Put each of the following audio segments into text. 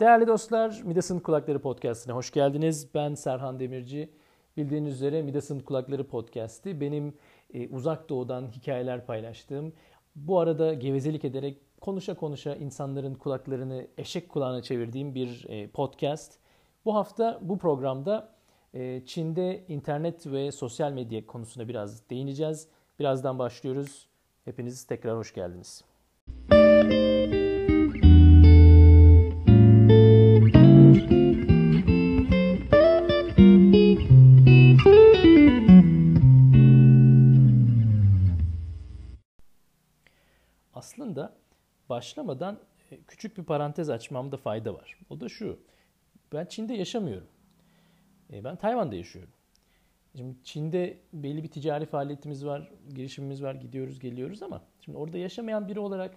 Değerli dostlar, Midas'ın Kulakları Podcast'ine hoş geldiniz. Ben Serhan Demirci. Bildiğiniz üzere Midas'ın Kulakları Podcast'i benim e, uzak doğudan hikayeler paylaştığım, bu arada gevezelik ederek konuşa konuşa insanların kulaklarını eşek kulağına çevirdiğim bir e, podcast. Bu hafta bu programda e, Çin'de internet ve sosyal medya konusuna biraz değineceğiz. Birazdan başlıyoruz. Hepiniz tekrar hoş geldiniz. Aslında başlamadan e, küçük bir parantez açmamda fayda var. O da şu. Ben Çin'de yaşamıyorum. E, ben Tayvan'da yaşıyorum. Şimdi Çin'de belli bir ticari faaliyetimiz var, girişimimiz var, gidiyoruz, geliyoruz ama şimdi orada yaşamayan biri olarak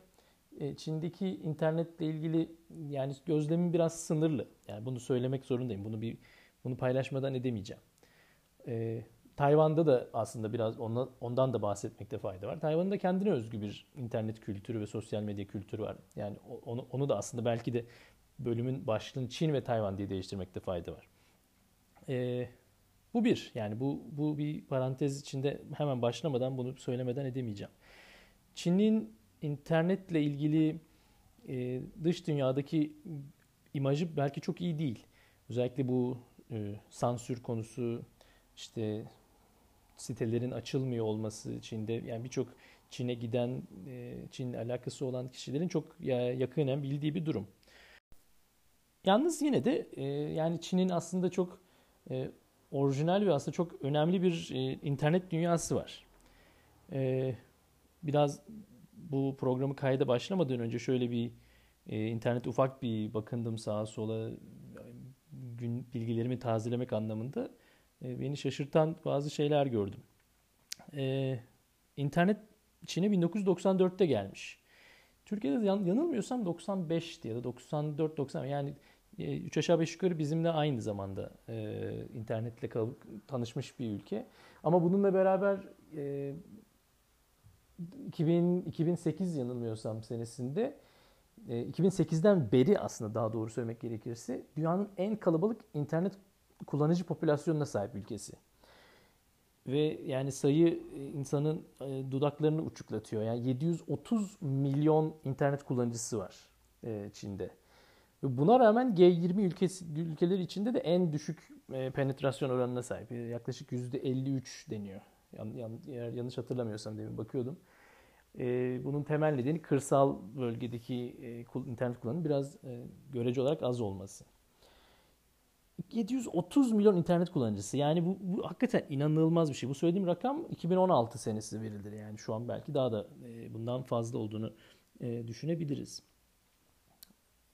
e, Çin'deki internetle ilgili yani gözlemim biraz sınırlı. Yani bunu söylemek zorundayım. Bunu bir bunu paylaşmadan edemeyeceğim. Tayvan'da da aslında biraz ondan da bahsetmekte fayda var. Tayvan'ın da kendine özgü bir internet kültürü ve sosyal medya kültürü var. Yani onu, onu da aslında belki de bölümün başlığını Çin ve Tayvan diye değiştirmekte fayda var. Ee, bu bir. Yani bu, bu bir parantez içinde hemen başlamadan bunu söylemeden edemeyeceğim. Çin'in internetle ilgili e, dış dünyadaki imajı belki çok iyi değil. Özellikle bu e, sansür konusu, işte sitelerin açılmıyor olması Çin'de yani birçok Çin'e giden, e, Çin'le alakası olan kişilerin çok yakinen bildiği bir durum. Yalnız yine de e, yani Çin'in aslında çok e, orijinal ve aslında çok önemli bir internet dünyası var. Biraz bu programı kayda başlamadan önce şöyle bir internet ufak bir bakındım sağa sola gün bilgilerimi tazelemek anlamında. E, beni şaşırtan bazı şeyler gördüm. Ee, internet Çin'e 1994'te gelmiş. Türkiye'de yan, yanılmıyorsam 95'ti ya da 94 90 yani 3 e, aşağı 5 yukarı bizimle aynı zamanda e, internetle tanışmış bir ülke. Ama bununla beraber e, 2000 2008 yanılmıyorsam senesinde 2008'den e, beri aslında daha doğru söylemek gerekirse dünyanın en kalabalık internet kullanıcı popülasyonuna sahip ülkesi. Ve yani sayı e, insanın e, dudaklarını uçuklatıyor. Yani 730 milyon internet kullanıcısı var e, Çin'de. Ve buna rağmen G20 ülkesi, ülkeleri içinde de en düşük penetrasyon oranına sahip. Yaklaşık %53 deniyor. Yan, yanlış hatırlamıyorsam demin bakıyordum. Bunun temel nedeni kırsal bölgedeki internet kullanımı biraz görece olarak az olması. 730 milyon internet kullanıcısı. Yani bu, bu hakikaten inanılmaz bir şey. Bu söylediğim rakam 2016 senesi verilir. Yani şu an belki daha da e, bundan fazla olduğunu e, düşünebiliriz.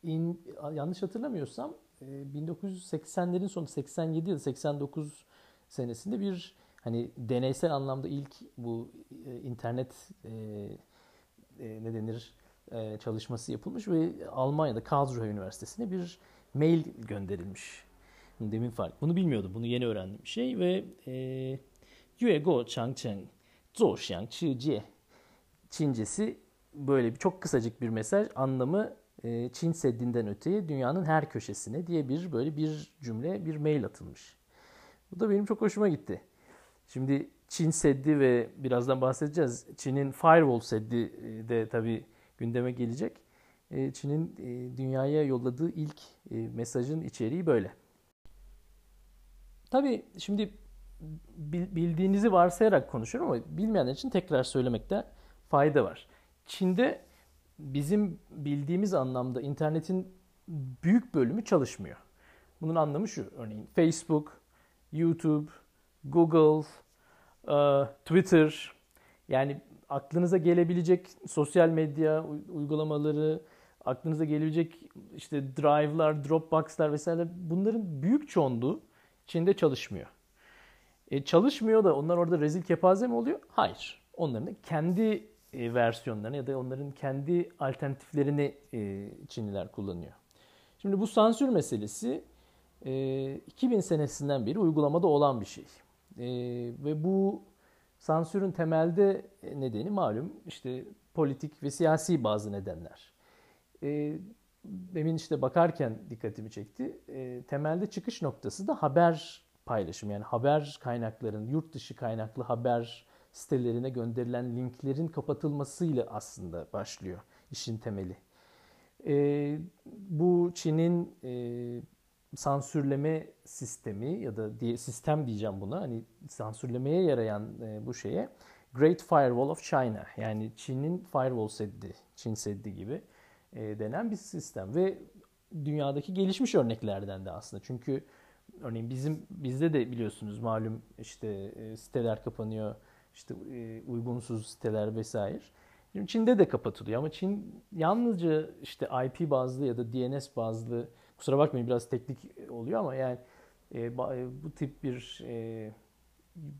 İn, yanlış hatırlamıyorsam e, 1980'lerin sonu 87 ya da 89 senesinde bir hani deneysel anlamda ilk bu e, internet e, e, ne denir e, çalışması yapılmış ve Almanya'da Karlsruhe Üniversitesi'ne bir mail gönderilmiş Demin fark. Bunu bilmiyordum. Bunu yeni öğrendim bir şey ve e, Yue Go Changcheng Zhou Xiang Chi Jie Çincesi böyle bir çok kısacık bir mesaj anlamı e, Çin Seddi'nden öteye dünyanın her köşesine diye bir böyle bir cümle bir mail atılmış. Bu da benim çok hoşuma gitti. Şimdi Çin Seddi ve birazdan bahsedeceğiz. Çin'in Firewall Seddi e, de tabii gündeme gelecek. E, Çin'in e, dünyaya yolladığı ilk mesajın içeriği böyle. Tabii şimdi bildiğinizi varsayarak konuşuyorum ama bilmeyenler için tekrar söylemekte fayda var. Çin'de bizim bildiğimiz anlamda internetin büyük bölümü çalışmıyor. Bunun anlamı şu örneğin Facebook, YouTube, Google, e, Twitter yani aklınıza gelebilecek sosyal medya uygulamaları, aklınıza gelebilecek işte Drive'lar, Dropbox'lar vesaire bunların büyük çoğunluğu Çin'de çalışmıyor. E, çalışmıyor da onlar orada rezil kepaze mi oluyor? Hayır. Onların kendi e, versiyonlarını ya da onların kendi alternatiflerini e, Çinliler kullanıyor. Şimdi bu sansür meselesi e, 2000 senesinden beri uygulamada olan bir şey. E, ve bu sansürün temelde nedeni malum işte politik ve siyasi bazı nedenler. E, demin işte bakarken dikkatimi çekti. E, temelde çıkış noktası da haber paylaşım. Yani haber kaynaklarının, yurt dışı kaynaklı haber sitelerine gönderilen linklerin kapatılmasıyla aslında başlıyor işin temeli. E, bu Çin'in e, sansürleme sistemi ya da diye, sistem diyeceğim buna hani sansürlemeye yarayan e, bu şeye Great Firewall of China yani Çin'in firewall seddi, Çin seddi gibi e, denen bir sistem ve dünyadaki gelişmiş örneklerden de aslında. Çünkü örneğin bizim bizde de biliyorsunuz malum işte e, siteler kapanıyor, işte e, uygunsuz siteler vesaire. Şimdi Çin'de de kapatılıyor ama Çin yalnızca işte IP bazlı ya da DNS bazlı kusura bakmayın biraz teknik oluyor ama yani e, bu tip bir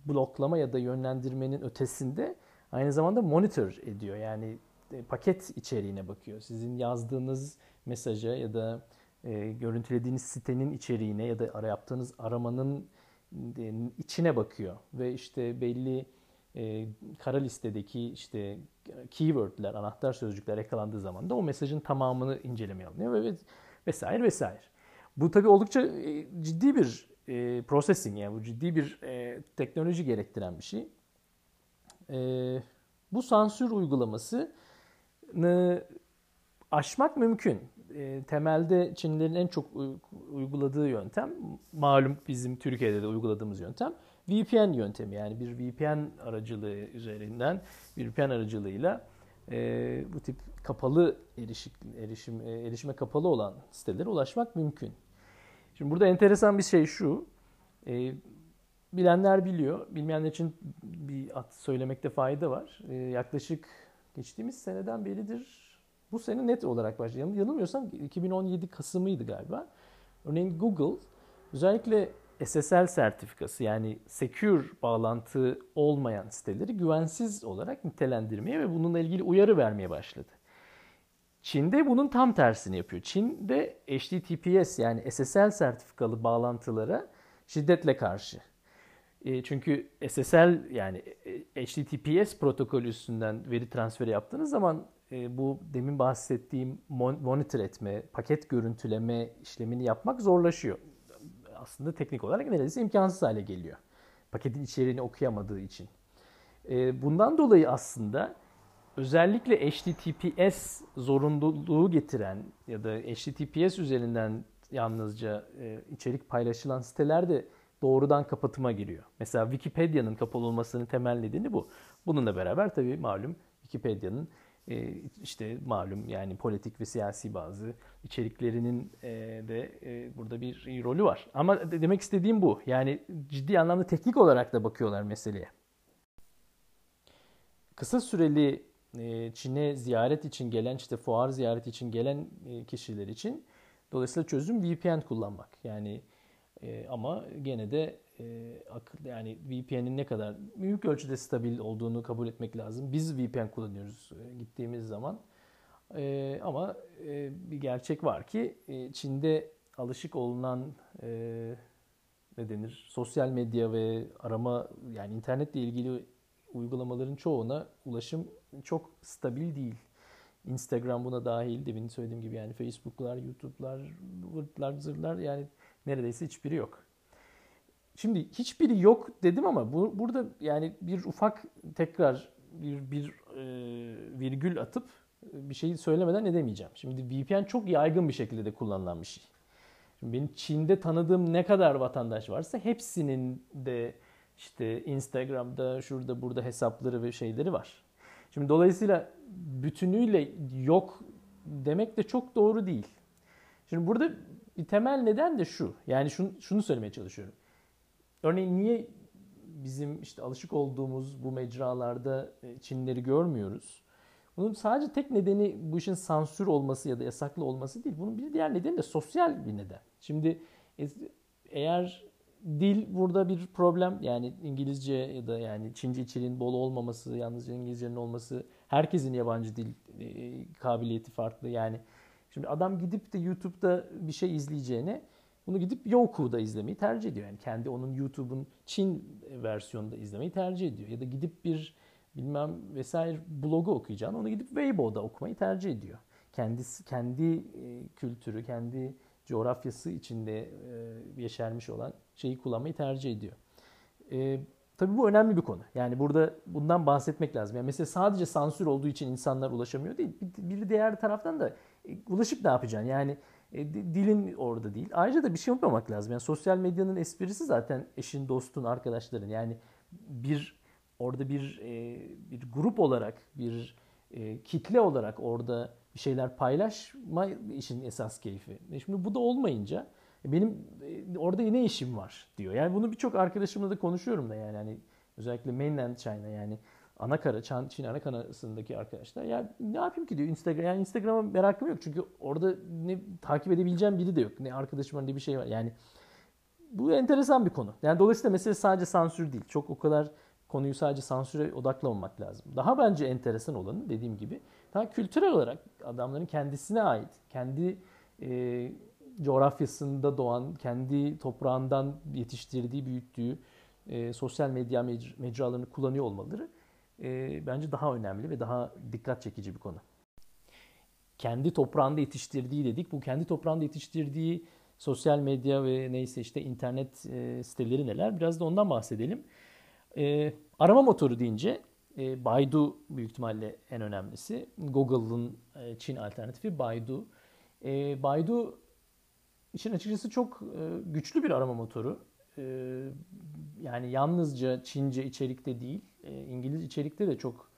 bloklama ya da yönlendirmenin ötesinde aynı zamanda monitor ediyor. Yani paket içeriğine bakıyor. Sizin yazdığınız mesaja ya da e, görüntülediğiniz sitenin içeriğine ya da ara yaptığınız aramanın e, içine bakıyor ve işte belli e, kara listedeki işte keywordler, anahtar sözcükler yakalandığı zaman da o mesajın tamamını incelemeye alınıyor ve vesaire vesaire. Bu tabii oldukça e, ciddi bir e, processing yani bu ciddi bir e, teknoloji gerektiren bir şey. E, bu sansür uygulamasını aşmak mümkün. E, temelde Çinlilerin en çok uyguladığı yöntem malum bizim Türkiye'de de uyguladığımız yöntem VPN yöntemi yani bir VPN aracılığı üzerinden bir VPN aracılığıyla e, bu tip kapalı erişik, erişim e, erişime kapalı olan sitelere ulaşmak mümkün. Şimdi burada enteresan bir şey şu. E, bilenler biliyor. Bilmeyenler için bir at söylemekte fayda var. Yaklaşık geçtiğimiz seneden beridir bu sene net olarak başladı. Yanılmıyorsam 2017 Kasım'ıydı galiba. Örneğin Google özellikle SSL sertifikası yani secure bağlantı olmayan siteleri güvensiz olarak nitelendirmeye ve bununla ilgili uyarı vermeye başladı. Çin'de bunun tam tersini yapıyor. Çin'de HTTPS yani SSL sertifikalı bağlantılara şiddetle karşı. E, çünkü SSL yani e, HTTPS protokolü üstünden veri transferi yaptığınız zaman e, bu demin bahsettiğim monitor etme, paket görüntüleme işlemini yapmak zorlaşıyor. Aslında teknik olarak neredeyse imkansız hale geliyor. Paketin içeriğini okuyamadığı için. Bundan dolayı aslında özellikle HTTPS zorunluluğu getiren ya da HTTPS üzerinden yalnızca içerik paylaşılan siteler de doğrudan kapatıma giriyor. Mesela Wikipedia'nın kapalı olmasının temel nedeni bu. Bununla beraber tabii malum Wikipedia'nın e, işte malum yani politik ve siyasi bazı içeriklerinin de e, burada bir rolü var. Ama demek istediğim bu. Yani ciddi anlamda teknik olarak da bakıyorlar meseleye. Kısa süreli e, Çin'e ziyaret için gelen işte fuar ziyareti için gelen kişiler için dolayısıyla çözüm VPN kullanmak. Yani e, ama gene de akıl yani VPN'in ne kadar büyük ölçüde stabil olduğunu kabul etmek lazım. Biz VPN kullanıyoruz gittiğimiz zaman. ama bir gerçek var ki Çin'de alışık olunan ne denir sosyal medya ve arama yani internetle ilgili uygulamaların çoğuna ulaşım çok stabil değil. Instagram buna dahil demin söylediğim gibi yani Facebook'lar, YouTube'lar, vırtlar, zırlar yani neredeyse hiçbiri yok. Şimdi hiçbiri yok dedim ama bu, burada yani bir ufak tekrar bir, bir e, virgül atıp bir şeyi söylemeden edemeyeceğim. Şimdi VPN çok yaygın bir şekilde de kullanılan bir şey. Şimdi benim Çin'de tanıdığım ne kadar vatandaş varsa hepsinin de işte Instagram'da şurada burada hesapları ve şeyleri var. Şimdi dolayısıyla bütünüyle yok demek de çok doğru değil. Şimdi burada bir temel neden de şu. Yani şunu, şunu söylemeye çalışıyorum. Örneğin niye bizim işte alışık olduğumuz bu mecralarda e, Çinleri görmüyoruz? Bunun sadece tek nedeni bu işin sansür olması ya da yasaklı olması değil. Bunun bir diğer nedeni de sosyal bir neden. Şimdi e, eğer dil burada bir problem. Yani İngilizce ya da yani Çince içeriğin bol olmaması, yalnızca İngilizcenin olması, herkesin yabancı dil e, kabiliyeti farklı. Yani şimdi adam gidip de YouTube'da bir şey izleyeceğine bunu gidip Youku'da izlemeyi tercih ediyor. Yani kendi onun YouTube'un Çin versiyonunda izlemeyi tercih ediyor. Ya da gidip bir bilmem vesaire blogu okuyacağını onu gidip Weibo'da okumayı tercih ediyor. kendisi kendi e, kültürü, kendi coğrafyası içinde e, yeşermiş olan şeyi kullanmayı tercih ediyor. E, tabii bu önemli bir konu. Yani burada bundan bahsetmek lazım. Yani mesela sadece sansür olduğu için insanlar ulaşamıyor değil. Bir, diğer taraftan da ulaşıp ne yapacaksın? Yani e, dilin orada değil. Ayrıca da bir şey unutmamak lazım. Yani sosyal medyanın esprisi zaten eşin, dostun, arkadaşların. Yani bir orada bir e, bir grup olarak, bir e, kitle olarak orada bir şeyler paylaşma işin esas keyfi. E şimdi bu da olmayınca benim e, orada ne işim var diyor. Yani bunu birçok arkadaşımla da konuşuyorum da yani hani özellikle mainland China yani ana kara Çin ana karasındaki arkadaşlar ya ne yapayım ki diyor Instagram yani Instagram'a merakım yok çünkü orada ne takip edebileceğim biri de yok. Ne arkadaşım var ne bir şey var. Yani bu enteresan bir konu. Yani dolayısıyla mesele sadece sansür değil. Çok o kadar konuyu sadece sansüre odaklamamak lazım. Daha bence enteresan olanı dediğim gibi daha kültürel olarak adamların kendisine ait, kendi e, coğrafyasında doğan, kendi toprağından yetiştirdiği, büyüttüğü e, sosyal medya mecralarını kullanıyor olmaları e, bence daha önemli ve daha dikkat çekici bir konu. Kendi toprağında yetiştirdiği dedik. Bu kendi toprağında yetiştirdiği sosyal medya ve neyse işte internet e, siteleri neler biraz da ondan bahsedelim. E, arama motoru deyince e, Baidu büyük ihtimalle en önemlisi. Google'ın e, Çin alternatifi Baidu. E, Baidu için açıkçası çok e, güçlü bir arama motoru. E, yani yalnızca Çince içerikte değil, İngiliz içerikte de çok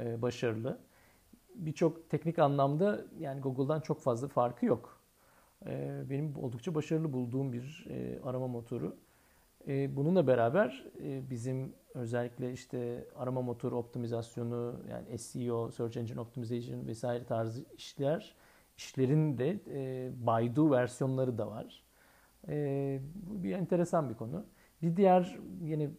e, başarılı. Birçok teknik anlamda yani Google'dan çok fazla farkı yok. E, benim oldukça başarılı bulduğum bir e, arama motoru. E, bununla beraber e, bizim özellikle işte arama motoru optimizasyonu yani SEO, Search Engine Optimization vesaire tarzı işler işlerin de e, Baidu versiyonları da var. E, bu bir enteresan bir konu. Bir diğer yine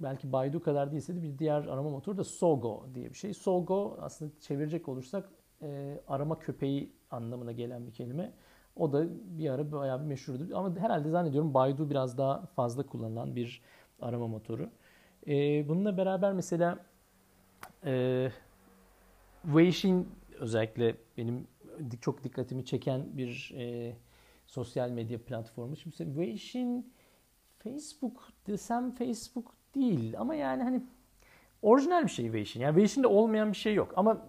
belki Baidu kadar değilse de bir diğer arama motoru da Sogo diye bir şey. Sogo aslında çevirecek olursak e, arama köpeği anlamına gelen bir kelime. O da bir ara bayağı bir meşhurdu. Ama herhalde zannediyorum Baidu biraz daha fazla kullanılan bir arama motoru. E, bununla beraber mesela e, Weixin özellikle benim çok dikkatimi çeken bir e, sosyal medya platformu. Şimdi Weixin Facebook desem Facebook değil ama yani hani orijinal bir şey Weixin. Yani Weixin'de olmayan bir şey yok ama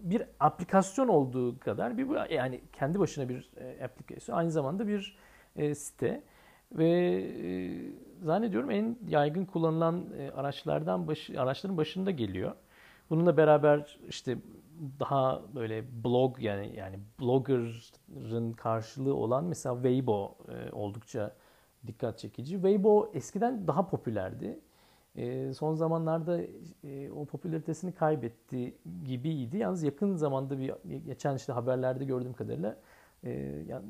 bir aplikasyon olduğu kadar bir yani kendi başına bir e, aplikasyon aynı zamanda bir e, site ve e, zannediyorum en yaygın kullanılan araçlardan baş, araçların başında geliyor. Bununla beraber işte daha böyle blog yani yani blogger'ın karşılığı olan mesela Weibo oldukça dikkat çekici. Weibo eskiden daha popülerdi. E, son zamanlarda e, o popülaritesini kaybetti gibiydi. Yalnız yakın zamanda bir geçen işte haberlerde gördüğüm kadarıyla e,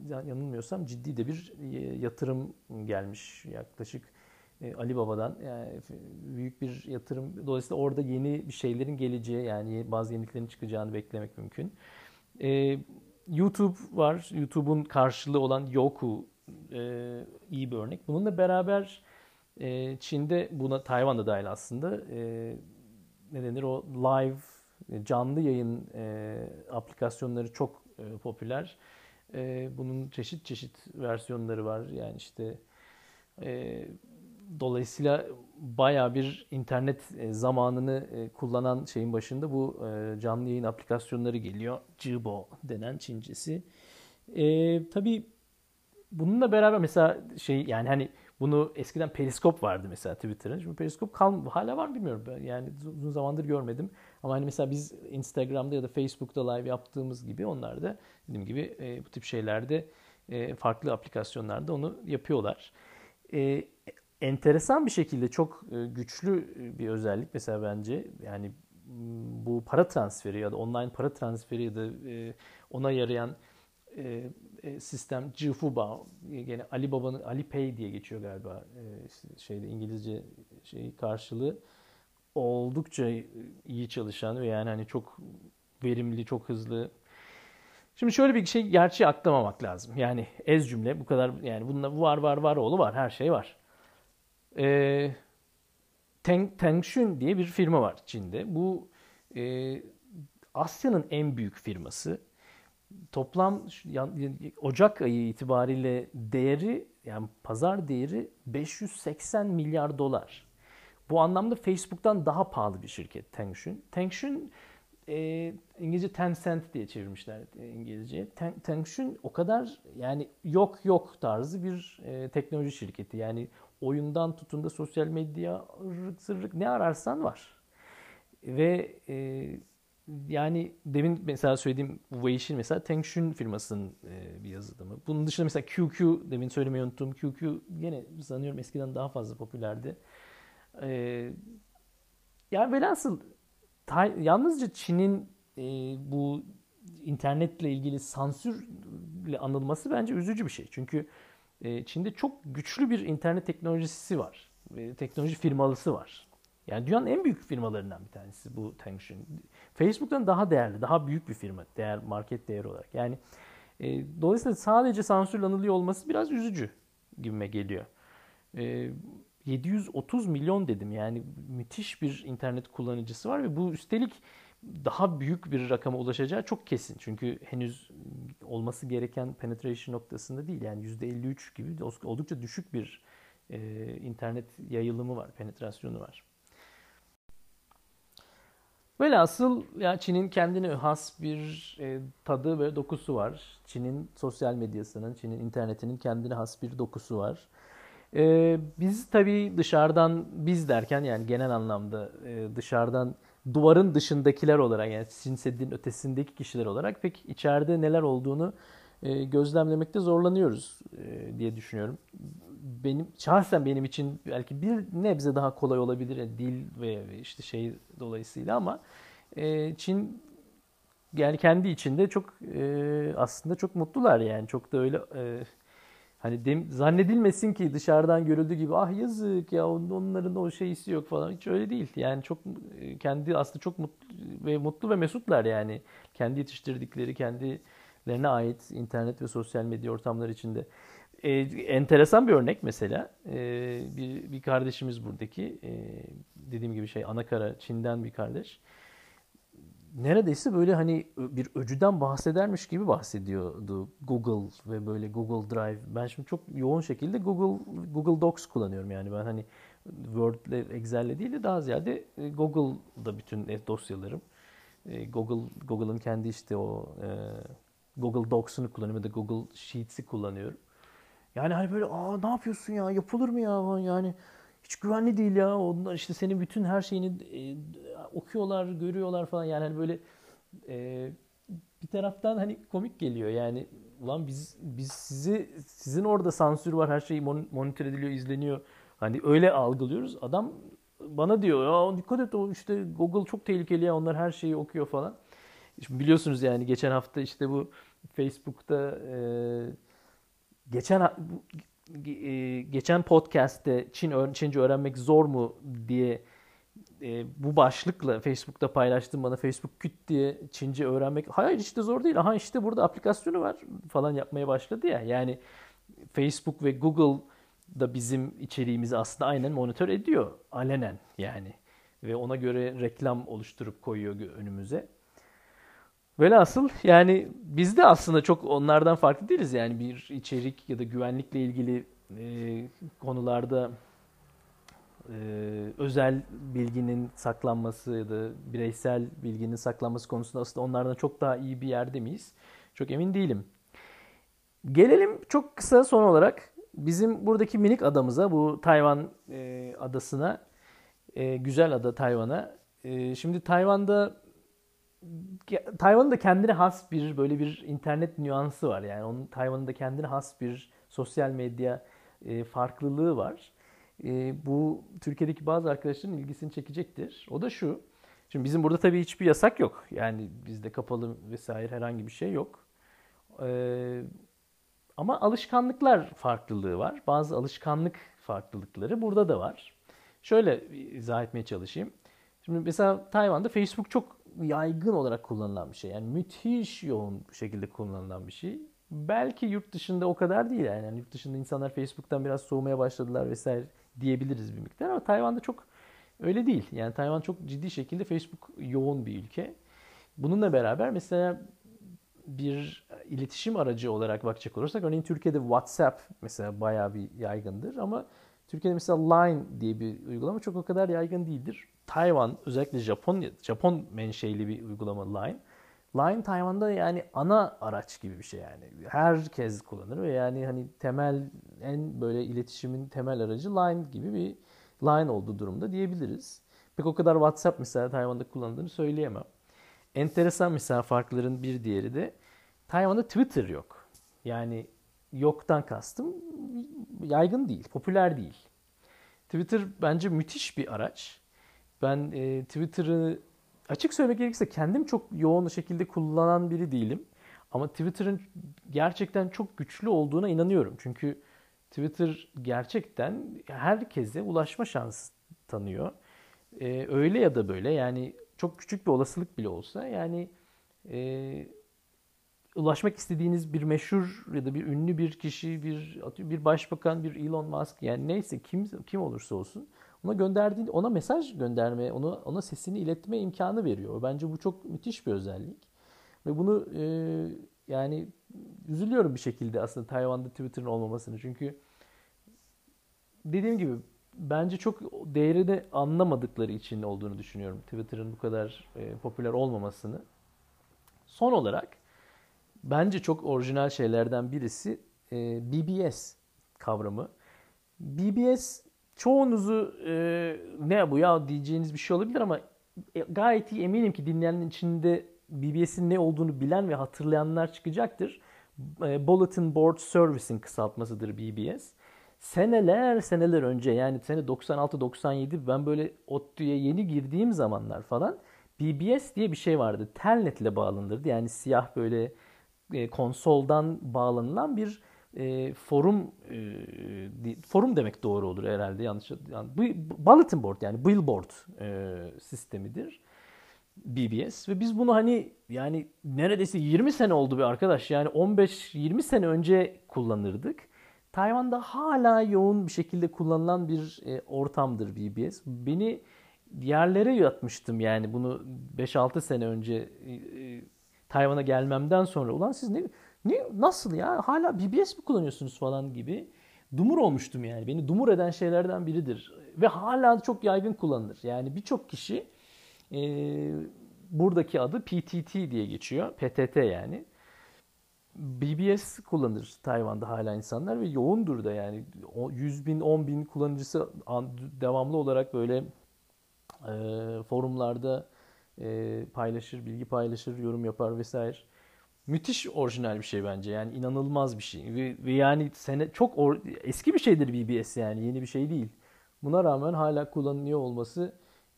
yanılmıyorsam ciddi de bir e, yatırım gelmiş yaklaşık e, Ali Baba'dan yani büyük bir yatırım. Dolayısıyla orada yeni bir şeylerin geleceği yani bazı yeniliklerin çıkacağını beklemek mümkün. YouTube var. YouTube'un karşılığı olan Yoku iyi bir örnek. Bununla beraber e, Çin'de buna Tayvan'da dahil aslında e, ne denir o live canlı yayın e, aplikasyonları çok e, popüler. E, bunun çeşit çeşit versiyonları var. Yani işte e, dolayısıyla baya bir internet e, zamanını e, kullanan şeyin başında bu e, canlı yayın aplikasyonları geliyor. Jibo denen Çincesi. E, tabii bununla beraber mesela şey yani hani bunu eskiden periskop vardı mesela Twitter'ın. Şimdi periskop kal hala var mı bilmiyorum. Yani uzun zamandır görmedim. Ama hani mesela biz Instagram'da ya da Facebook'ta live yaptığımız gibi onlar da dediğim gibi e, bu tip şeylerde e, farklı aplikasyonlarda onu yapıyorlar. E, enteresan bir şekilde çok e, güçlü bir özellik mesela bence yani bu para transferi ya da online para transferi ya da e, ona yarayan e, sistem Jifuba gene Ali Baba'nın Ali Pay diye geçiyor galiba şeyde İngilizce şey karşılığı oldukça iyi çalışan ve yani hani çok verimli, çok hızlı. Şimdi şöyle bir şey gerçeği atlamamak lazım. Yani ez cümle bu kadar yani bunda var var var oğlu var her şey var. E, Teng, Tengxun diye bir firma var Çin'de. Bu e, Asya'nın en büyük firması. Toplam Ocak ayı itibariyle değeri yani pazar değeri 580 milyar dolar. Bu anlamda Facebook'tan daha pahalı bir şirket Tencent. Tencent e, İngilizce Tencent diye çevirmişler e, İngilizce. Ten, Tencent o kadar yani yok yok tarzı bir e, teknoloji şirketi. Yani oyundan tutun da sosyal medya, rık zırrık ne ararsan var. Ve e, yani demin mesela söylediğim Weixin mesela Tencent firmasının e, bir yazılımı. Bunun dışında mesela QQ demin söylemeyi unuttum. QQ yine sanıyorum eskiden daha fazla popülerdi. E, yani velhasıl yalnızca Çin'in e, bu internetle ilgili sansürle anılması bence üzücü bir şey. Çünkü e, Çin'de çok güçlü bir internet teknolojisi var. E, teknoloji firmalısı var. Yani dünyanın en büyük firmalarından bir tanesi bu Tencent. Facebook'tan daha değerli, daha büyük bir firma değer market değeri olarak. Yani e, dolayısıyla sadece sansürle anılıyor olması biraz üzücü gibime geliyor. E, 730 milyon dedim yani müthiş bir internet kullanıcısı var ve bu üstelik daha büyük bir rakama ulaşacağı çok kesin. Çünkü henüz olması gereken penetration noktasında değil. Yani %53 gibi oldukça düşük bir e, internet yayılımı var, penetrasyonu var. Velhasıl ya Çin'in kendine has bir e, tadı ve dokusu var. Çin'in sosyal medyasının, Çin'in internetinin kendine has bir dokusu var. E, biz tabii dışarıdan, biz derken yani genel anlamda e, dışarıdan duvarın dışındakiler olarak yani Çin Seddi'nin ötesindeki kişiler olarak pek içeride neler olduğunu e, gözlemlemekte zorlanıyoruz e, diye düşünüyorum. Benim şahsen benim için belki bir nebze daha kolay olabilir yani dil ve işte şey dolayısıyla ama e, Çin yani kendi içinde çok aslında çok mutlular yani. Çok da öyle hani dem, zannedilmesin ki dışarıdan görüldüğü gibi ah yazık ya onların o şeysi yok falan. Hiç öyle değil. Yani çok kendi aslında çok mutlu ve mutlu ve mesutlar yani. Kendi yetiştirdikleri kendi lerine ait internet ve sosyal medya ortamları içinde. E, enteresan bir örnek mesela. E, bir, bir kardeşimiz buradaki. E, dediğim gibi şey Anakara, Çin'den bir kardeş. Neredeyse böyle hani bir öcüden bahsedermiş gibi bahsediyordu Google ve böyle Google Drive. Ben şimdi çok yoğun şekilde Google Google Docs kullanıyorum yani ben hani Word'le Excel'le değil de daha ziyade e, Google'da bütün dosyalarım. E, Google Google'ın kendi işte o e, Google Docs'unu kullanıyorum ya da Google Sheets'i kullanıyorum. Yani hani böyle aa ne yapıyorsun ya? Yapılır mı ya? yani hiç güvenli değil ya. Onlar işte senin bütün her şeyini e, okuyorlar görüyorlar falan. Yani hani böyle e, bir taraftan hani komik geliyor. Yani ulan biz biz sizi sizin orada sansür var. Her şey monitör ediliyor izleniyor. Hani öyle algılıyoruz. Adam bana diyor ya dikkat et o işte Google çok tehlikeli ya onlar her şeyi okuyor falan. Şimdi biliyorsunuz yani geçen hafta işte bu Facebook'ta e, geçen e, geçen podcast'te Çin Çince öğrenmek zor mu diye e, bu başlıkla Facebook'ta paylaştım bana Facebook küt diye Çince öğrenmek. Hayır işte zor değil. Aha işte burada aplikasyonu var falan yapmaya başladı ya. Yani Facebook ve Google da bizim içeriğimizi aslında aynen monitör ediyor alenen yani ve ona göre reklam oluşturup koyuyor önümüze. Velhasıl yani biz de aslında çok onlardan farklı değiliz. Yani bir içerik ya da güvenlikle ilgili e, konularda e, özel bilginin saklanması ya da bireysel bilginin saklanması konusunda aslında onlardan çok daha iyi bir yerde miyiz? Çok emin değilim. Gelelim çok kısa son olarak bizim buradaki minik adamıza, bu Tayvan e, adasına, e, güzel ada Tayvan'a. E, şimdi Tayvan'da Tayvan'ın da kendine has bir böyle bir internet nüansı var. Yani onun Tayvan'ın da kendine has bir sosyal medya e, farklılığı var. E, bu Türkiye'deki bazı arkadaşların ilgisini çekecektir. O da şu. Şimdi bizim burada tabii hiçbir yasak yok. Yani bizde kapalı vesaire herhangi bir şey yok. E, ama alışkanlıklar farklılığı var. Bazı alışkanlık farklılıkları burada da var. Şöyle izah etmeye çalışayım. Şimdi mesela Tayvan'da Facebook çok yaygın olarak kullanılan bir şey. Yani müthiş yoğun şekilde kullanılan bir şey. Belki yurt dışında o kadar değil yani. yani yurt dışında insanlar Facebook'tan biraz soğumaya başladılar vesaire diyebiliriz bir miktar ama Tayvan'da çok öyle değil. Yani Tayvan çok ciddi şekilde Facebook yoğun bir ülke. Bununla beraber mesela bir iletişim aracı olarak bakacak olursak örneğin Türkiye'de WhatsApp mesela bayağı bir yaygındır ama Türkiye'de mesela Line diye bir uygulama çok o kadar yaygın değildir. Tayvan özellikle Japon Japon menşeli bir uygulama Line. Line Tayvan'da yani ana araç gibi bir şey yani. Herkes kullanır ve yani hani temel en böyle iletişimin temel aracı Line gibi bir Line olduğu durumda diyebiliriz. Pek o kadar WhatsApp mesela Tayvan'da kullanıldığını söyleyemem. Enteresan mesela farkların bir diğeri de Tayvan'da Twitter yok. Yani yoktan kastım yaygın değil, popüler değil. Twitter bence müthiş bir araç. Ben e, Twitter'ı açık söylemek gerekirse kendim çok yoğun şekilde kullanan biri değilim. Ama Twitter'ın gerçekten çok güçlü olduğuna inanıyorum. Çünkü Twitter gerçekten herkese ulaşma şansı tanıyor. Ee, öyle ya da böyle yani çok küçük bir olasılık bile olsa yani e, ulaşmak istediğiniz bir meşhur ya da bir ünlü bir kişi, bir bir başbakan, bir Elon Musk yani neyse kim kim olursa olsun ona gönderdiğin ona mesaj gönderme, ona ona sesini iletme imkanı veriyor. Bence bu çok müthiş bir özellik. Ve bunu e, yani üzülüyorum bir şekilde aslında Tayvan'da Twitter'ın olmamasını. Çünkü dediğim gibi bence çok değerini anlamadıkları için olduğunu düşünüyorum Twitter'ın bu kadar e, popüler olmamasını. Son olarak bence çok orijinal şeylerden birisi e, BBS kavramı. BBS çoğunuzu e, ne bu ya diyeceğiniz bir şey olabilir ama e, gayet iyi eminim ki dinleyenin içinde BBS'in ne olduğunu bilen ve hatırlayanlar çıkacaktır. E, Bulletin Board Service'in kısaltmasıdır BBS. Seneler seneler önce yani sene 96-97 ben böyle ODTÜ'ye yeni girdiğim zamanlar falan BBS diye bir şey vardı. Telnetle bağlanırdı. Yani siyah böyle e, konsoldan bağlanılan bir forum forum demek doğru olur herhalde yanlış yani, bulletin board yani billboard e, sistemidir BBS ve biz bunu hani yani neredeyse 20 sene oldu bir arkadaş yani 15-20 sene önce kullanırdık. Tayvan'da hala yoğun bir şekilde kullanılan bir e, ortamdır BBS. Beni yerlere yatmıştım yani bunu 5-6 sene önce e, e, Tayvan'a gelmemden sonra. Ulan siz ne ne nasıl ya? Hala BBS mi kullanıyorsunuz falan gibi dumur olmuştum yani. Beni dumur eden şeylerden biridir. Ve hala çok yaygın kullanılır. Yani birçok kişi e, buradaki adı PTT diye geçiyor. PTT yani. BBS kullanır Tayvan'da hala insanlar ve yoğundur da yani 100 bin 10 bin kullanıcısı devamlı olarak böyle e, forumlarda e, paylaşır, bilgi paylaşır, yorum yapar vesaire müthiş orijinal bir şey bence. Yani inanılmaz bir şey. Ve, ve yani sene çok or, eski bir şeydir BBS yani yeni bir şey değil. Buna rağmen hala kullanılıyor olması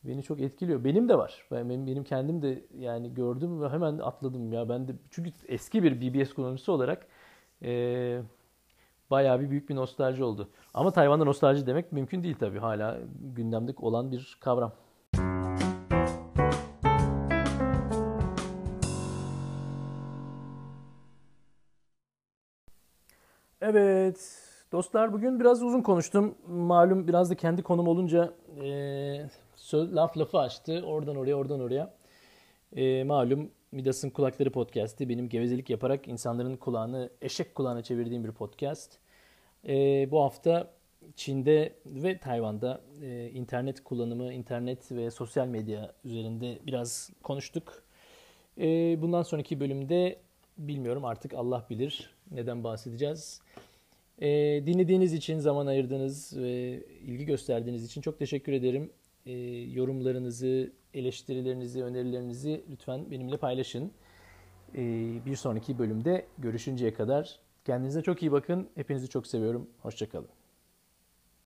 beni çok etkiliyor. Benim de var. Ben benim, kendim de yani gördüm ve hemen atladım ya. Ben de çünkü eski bir BBS kullanıcısı olarak e, bayağı bir büyük bir nostalji oldu. Ama Tayvan'da nostalji demek mümkün değil tabii. Hala gündemde olan bir kavram. Evet dostlar bugün biraz uzun konuştum. Malum biraz da kendi konum olunca e, söz, laf lafı açtı. Oradan oraya oradan oraya. E, malum Midas'ın Kulakları Podcast'i benim gevezelik yaparak insanların kulağını eşek kulağına çevirdiğim bir podcast. E, bu hafta Çin'de ve Tayvan'da e, internet kullanımı, internet ve sosyal medya üzerinde biraz konuştuk. E, bundan sonraki bölümde bilmiyorum artık Allah bilir neden bahsedeceğiz. E, dinlediğiniz için, zaman ayırdığınız ve ilgi gösterdiğiniz için çok teşekkür ederim. E, yorumlarınızı, eleştirilerinizi, önerilerinizi lütfen benimle paylaşın. E, bir sonraki bölümde görüşünceye kadar kendinize çok iyi bakın. Hepinizi çok seviyorum. Hoşçakalın.